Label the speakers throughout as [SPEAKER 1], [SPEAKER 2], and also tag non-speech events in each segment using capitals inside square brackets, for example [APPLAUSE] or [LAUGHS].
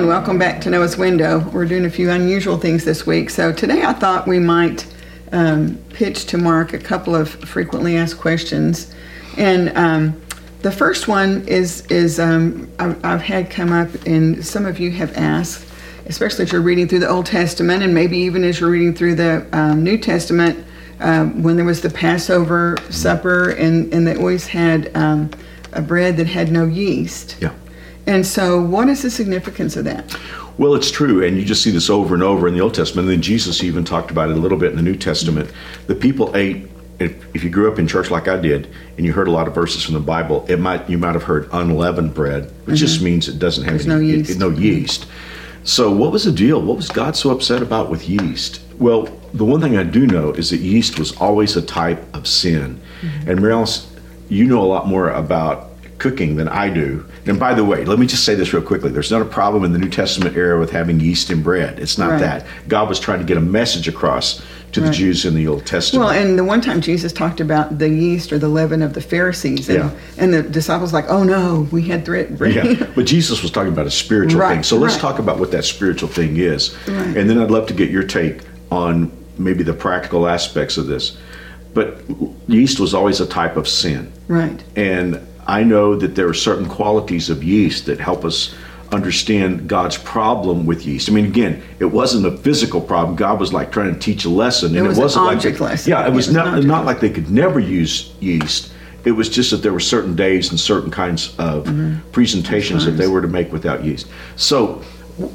[SPEAKER 1] and welcome back to Noah's Window. We're doing a few unusual things this week. So today I thought we might um, pitch to Mark a couple of frequently asked questions. And um, the first one is, is um, I've, I've had come up, and some of you have asked, especially as you're reading through the Old Testament, and maybe even as you're reading through the um, New Testament, uh, when there was the Passover supper, and, and they always had um, a bread that had no yeast.
[SPEAKER 2] Yeah.
[SPEAKER 1] And so, what is the significance of that?
[SPEAKER 2] Well, it's true, and you just see this over and over in the Old Testament. And then Jesus even talked about it a little bit in the New Testament. The people ate. If, if you grew up in church like I did, and you heard a lot of verses from the Bible, it might you might have heard unleavened bread, which mm-hmm. just means it doesn't have
[SPEAKER 1] There's
[SPEAKER 2] any,
[SPEAKER 1] no yeast.
[SPEAKER 2] It, no yeast. So, what was the deal? What was God so upset about with yeast? Well, the one thing I do know is that yeast was always a type of sin. Mm-hmm. And Mary you know a lot more about cooking than I do. And by the way, let me just say this real quickly. There's not a problem in the New Testament era with having yeast in bread. It's not right. that. God was trying to get a message across to right. the Jews in the Old Testament.
[SPEAKER 1] Well, and the one time Jesus talked about the yeast or the leaven of the Pharisees, and,
[SPEAKER 2] yeah.
[SPEAKER 1] and the disciples like, oh no, we had bread. [LAUGHS]
[SPEAKER 2] yeah, but Jesus was talking about a spiritual right. thing. So let's talk about what that spiritual thing is, and then I'd love to get your take on maybe the practical aspects of this. But yeast was always a type of sin,
[SPEAKER 1] right?
[SPEAKER 2] And I know that there are certain qualities of yeast that help us understand God's problem with yeast. I mean, again, it wasn't a physical problem. God was like trying to teach a lesson,
[SPEAKER 1] and
[SPEAKER 2] it,
[SPEAKER 1] was
[SPEAKER 2] it wasn't
[SPEAKER 1] like
[SPEAKER 2] they,
[SPEAKER 1] lesson.
[SPEAKER 2] yeah, it was, it was not not like they could never use yeast. It was just that there were certain days and certain kinds of mm-hmm. presentations that they were to make without yeast. So,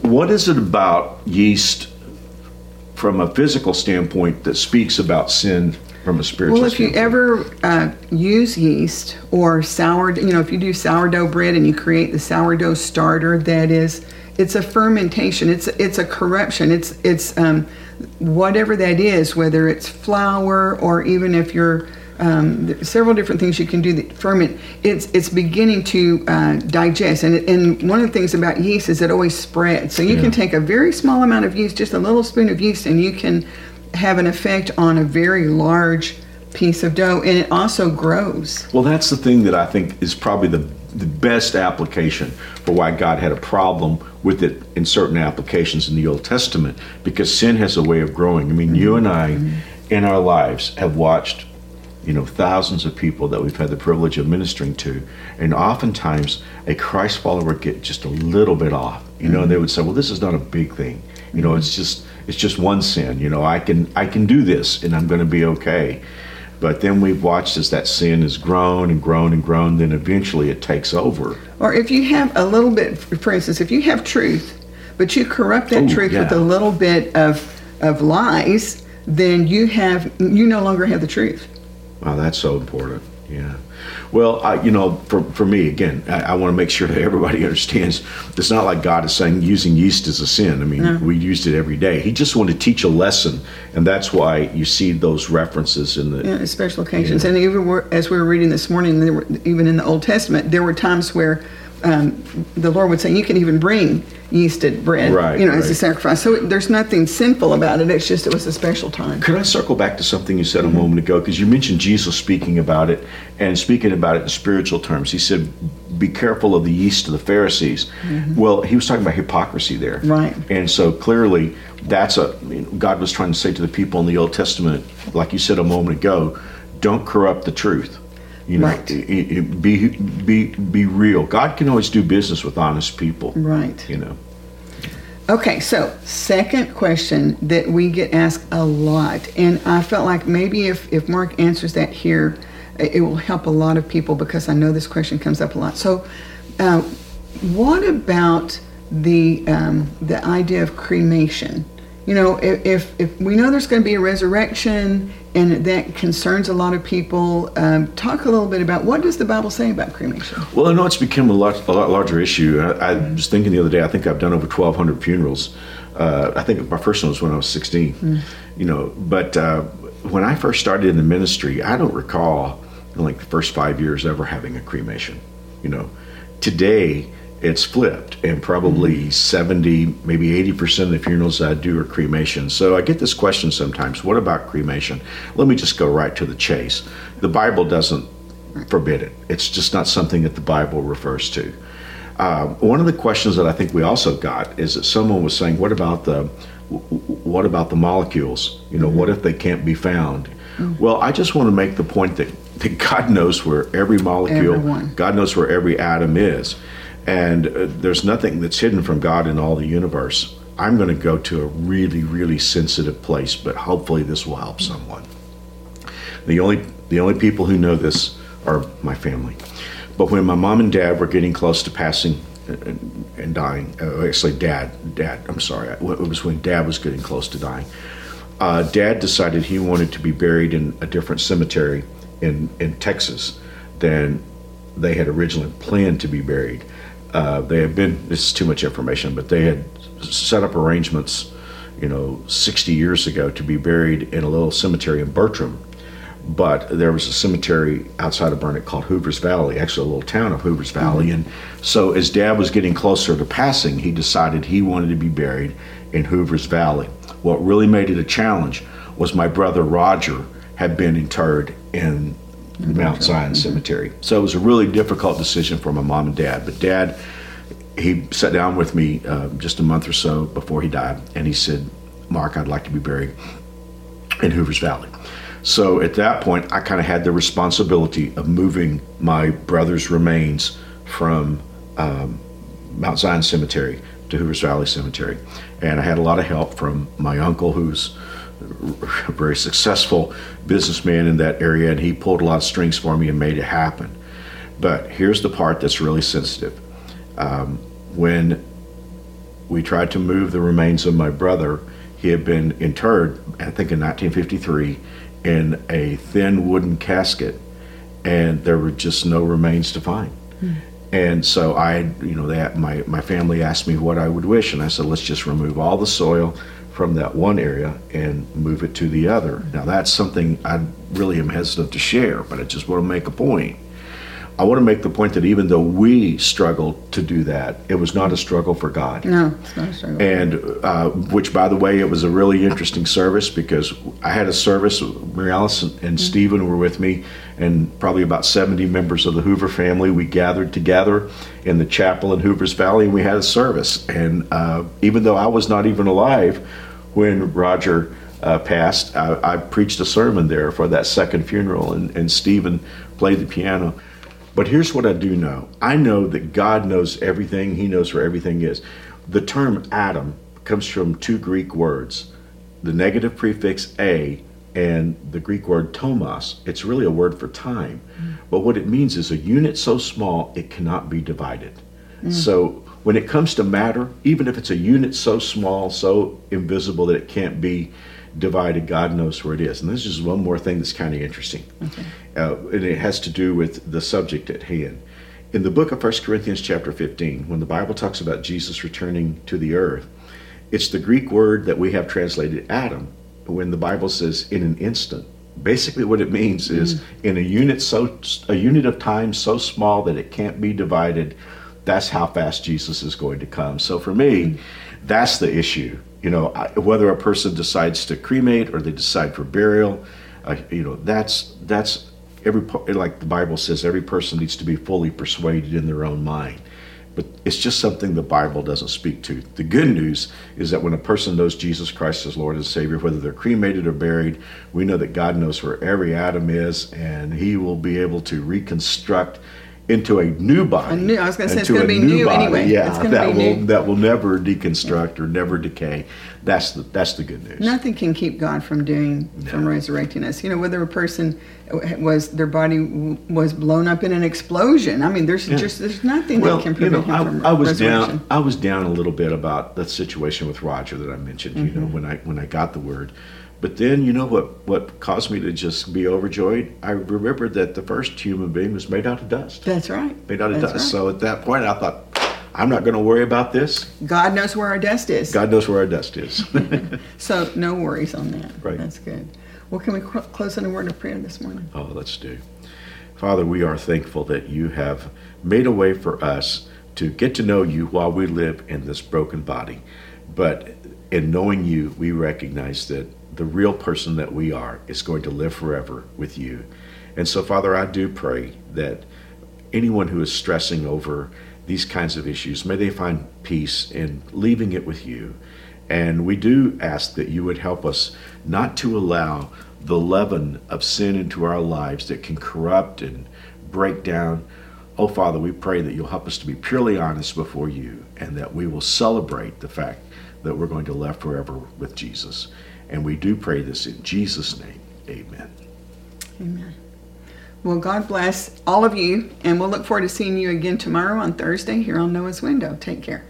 [SPEAKER 2] what is it about yeast from a physical standpoint that speaks about sin from a spiritual
[SPEAKER 1] well if
[SPEAKER 2] standpoint.
[SPEAKER 1] you ever uh, use yeast or sourdough you know if you do sourdough bread and you create the sourdough starter that is it's a fermentation it's it's a corruption it's it's um, whatever that is whether it's flour or even if you're um, several different things you can do that ferment. It's it's beginning to uh, digest, and and one of the things about yeast is it always spreads. So you yeah. can take a very small amount of yeast, just a little spoon of yeast, and you can have an effect on a very large piece of dough and it also grows.
[SPEAKER 2] Well, that's the thing that I think is probably the, the best application for why God had a problem with it in certain applications in the Old Testament because sin has a way of growing. I mean, mm-hmm. you and I mm-hmm. in our lives have watched you know thousands of people that we've had the privilege of ministering to and oftentimes a christ follower get just a little bit off you know mm-hmm. they would say well this is not a big thing you know it's just it's just one sin. You know, I can I can do this and I'm going to be okay. But then we've watched as that sin has grown and grown and grown. Then eventually it takes over.
[SPEAKER 1] Or if you have a little bit, for instance, if you have truth, but you corrupt that Ooh, truth yeah. with a little bit of of lies, then you have you no longer have the truth.
[SPEAKER 2] Wow, that's so important. Yeah. Well, I, you know, for, for me, again, I, I want to make sure that everybody [LAUGHS] understands it's not like God is saying using yeast is a sin. I mean, no. we used it every day. He just wanted to teach a lesson, and that's why you see those references in the
[SPEAKER 1] yeah, special occasions. You know. And even as we were reading this morning, were, even in the Old Testament, there were times where um, the Lord would say, "You can even bring yeasted bread,
[SPEAKER 2] right,
[SPEAKER 1] you know,
[SPEAKER 2] right.
[SPEAKER 1] as a sacrifice." So there's nothing sinful about it. It's just it was a special time.
[SPEAKER 2] Could I circle back to something you said mm-hmm. a moment ago? Because you mentioned Jesus speaking about it and speaking about it in spiritual terms. He said, "Be careful of the yeast of the Pharisees." Mm-hmm. Well, he was talking about hypocrisy there,
[SPEAKER 1] right?
[SPEAKER 2] And so clearly, that's a God was trying to say to the people in the Old Testament, like you said a moment ago, don't corrupt the truth you know,
[SPEAKER 1] right.
[SPEAKER 2] it, it, be be be real. God can always do business with honest people.
[SPEAKER 1] Right.
[SPEAKER 2] You know.
[SPEAKER 1] Okay, so second question that we get asked a lot, and I felt like maybe if, if Mark answers that here, it will help a lot of people because I know this question comes up a lot. So, uh, what about the um, the idea of cremation? You know, if, if, if we know there's going to be a resurrection and that concerns a lot of people. Um, talk a little bit about what does the Bible say about cremation?
[SPEAKER 2] Well, I know it's become a lot, a lot larger issue. I, I was thinking the other day. I think I've done over 1,200 funerals. Uh, I think my first one was when I was 16. Mm. You know, but uh, when I first started in the ministry, I don't recall like the first five years ever having a cremation. You know, today it's flipped and probably mm-hmm. 70 maybe 80% of the funerals i do are cremation so i get this question sometimes what about cremation let me just go right to the chase the bible doesn't forbid it it's just not something that the bible refers to Uh, one of the questions that I think we also got is that someone was saying, "What about the, what about the molecules? You know, what if they can't be found?" Well, I just want to make the point that, that God knows where every molecule,
[SPEAKER 1] Everyone.
[SPEAKER 2] God knows where every atom is, and uh, there's nothing that's hidden from God in all the universe. I'm going to go to a really, really sensitive place, but hopefully this will help someone. The only the only people who know this are my family. But when my mom and dad were getting close to passing and, and dying, uh, actually, dad, dad, I'm sorry, it was when dad was getting close to dying. Uh, dad decided he wanted to be buried in a different cemetery in in Texas than they had originally planned to be buried. Uh, they had been. This is too much information, but they had set up arrangements, you know, 60 years ago to be buried in a little cemetery in Bertram but there was a cemetery outside of Burnet called Hoover's Valley, actually a little town of Hoover's Valley. And so as dad was getting closer to passing, he decided he wanted to be buried in Hoover's Valley. What really made it a challenge was my brother Roger had been interred in Mount Zion Cemetery. So it was a really difficult decision for my mom and dad. But dad, he sat down with me uh, just a month or so before he died, and he said, Mark, I'd like to be buried in Hoover's Valley. So at that point, I kind of had the responsibility of moving my brother's remains from um, Mount Zion Cemetery to Hoover's Valley Cemetery. And I had a lot of help from my uncle, who's very successful businessman in that area, and he pulled a lot of strings for me and made it happen. But here's the part that's really sensitive. Um, when we tried to move the remains of my brother, he had been interred, I think in 1953, in a thin wooden casket, and there were just no remains to find. And so I, you know, that my my family asked me what I would wish, and I said, let's just remove all the soil from that one area and move it to the other. Now that's something I really am hesitant to share, but I just want to make a point. I want to make the point that even though we struggled to do that, it was not a struggle for God
[SPEAKER 1] No, it's not a struggle.
[SPEAKER 2] and uh, which, by the way, it was a really interesting service because I had a service. Mary Alice and, and Stephen were with me, and probably about 70 members of the Hoover family. We gathered together in the chapel in Hoover's Valley, and we had a service. And uh, even though I was not even alive when Roger uh, passed, I, I preached a sermon there for that second funeral, and, and Stephen played the piano. But here's what I do know I know that God knows everything, He knows where everything is. The term atom comes from two Greek words the negative prefix a and the Greek word tomos. It's really a word for time. Mm. But what it means is a unit so small it cannot be divided. Mm. So when it comes to matter, even if it's a unit so small, so invisible that it can't be divided, God knows where it is. And this is one more thing that's kind of interesting. Uh, and it has to do with the subject at hand. In the book of 1 Corinthians, chapter 15, when the Bible talks about Jesus returning to the earth, it's the Greek word that we have translated atom When the Bible says in an instant, basically what it means is in a unit so a unit of time so small that it can't be divided. That's how fast Jesus is going to come. So for me, that's the issue. You know, whether a person decides to cremate or they decide for burial, uh, you know, that's that's every like the Bible says, every person needs to be fully persuaded in their own mind. But it's just something the Bible doesn't speak to. The good news is that when a person knows Jesus Christ as Lord and Savior, whether they're cremated or buried, we know that God knows where every atom is, and He will be able to reconstruct into a new body.
[SPEAKER 1] A new- I was gonna say, it's gonna be new
[SPEAKER 2] body,
[SPEAKER 1] anyway.
[SPEAKER 2] Yeah, that
[SPEAKER 1] be
[SPEAKER 2] will
[SPEAKER 1] new.
[SPEAKER 2] that will never deconstruct or never decay. That's the that's the good news.
[SPEAKER 1] Nothing can keep God from doing, from resurrecting us. You know, whether a person was their body was blown up in an explosion. I mean, there's just there's nothing
[SPEAKER 2] Well,
[SPEAKER 1] that can
[SPEAKER 2] you know,
[SPEAKER 1] prevent him from
[SPEAKER 2] I, I was down. I was down a little bit about the situation with Roger that I mentioned. You
[SPEAKER 1] Mm-hmm.
[SPEAKER 2] know, when I when I got the word, but then you know what what caused me to just be overjoyed? I remembered that the first human being was made out of dust.
[SPEAKER 1] That's right.
[SPEAKER 2] Made out of
[SPEAKER 1] That's
[SPEAKER 2] dust.
[SPEAKER 1] right.
[SPEAKER 2] So at that point, I thought, I'm not going to worry about this.
[SPEAKER 1] God knows where our dust is.
[SPEAKER 2] God knows where our dust is. [LAUGHS]
[SPEAKER 1] So no worries on that.
[SPEAKER 2] Right.
[SPEAKER 1] That's good. Well, can we cl- close in a word of prayer this morning?
[SPEAKER 2] Oh, let's do. Father, we are thankful that you have made a way for us to get to know you while we live in this broken body. But in knowing you, we recognize that the real person that we are is going to live forever with you. And so, Father, I do pray that anyone who is stressing over these kinds of issues. May they find peace in leaving it with you. And we do ask that you would help us not to allow the leaven of sin into our lives that can corrupt and break down. Oh, Father, we pray that you'll help us to be purely honest before you and that we will celebrate the fact that we're going to live forever with Jesus. And we do pray this in Jesus' name. Amen.
[SPEAKER 1] Amen. Well, God bless all of you, and we'll look forward to seeing you again tomorrow on Thursday here on Noah's Window. Take care.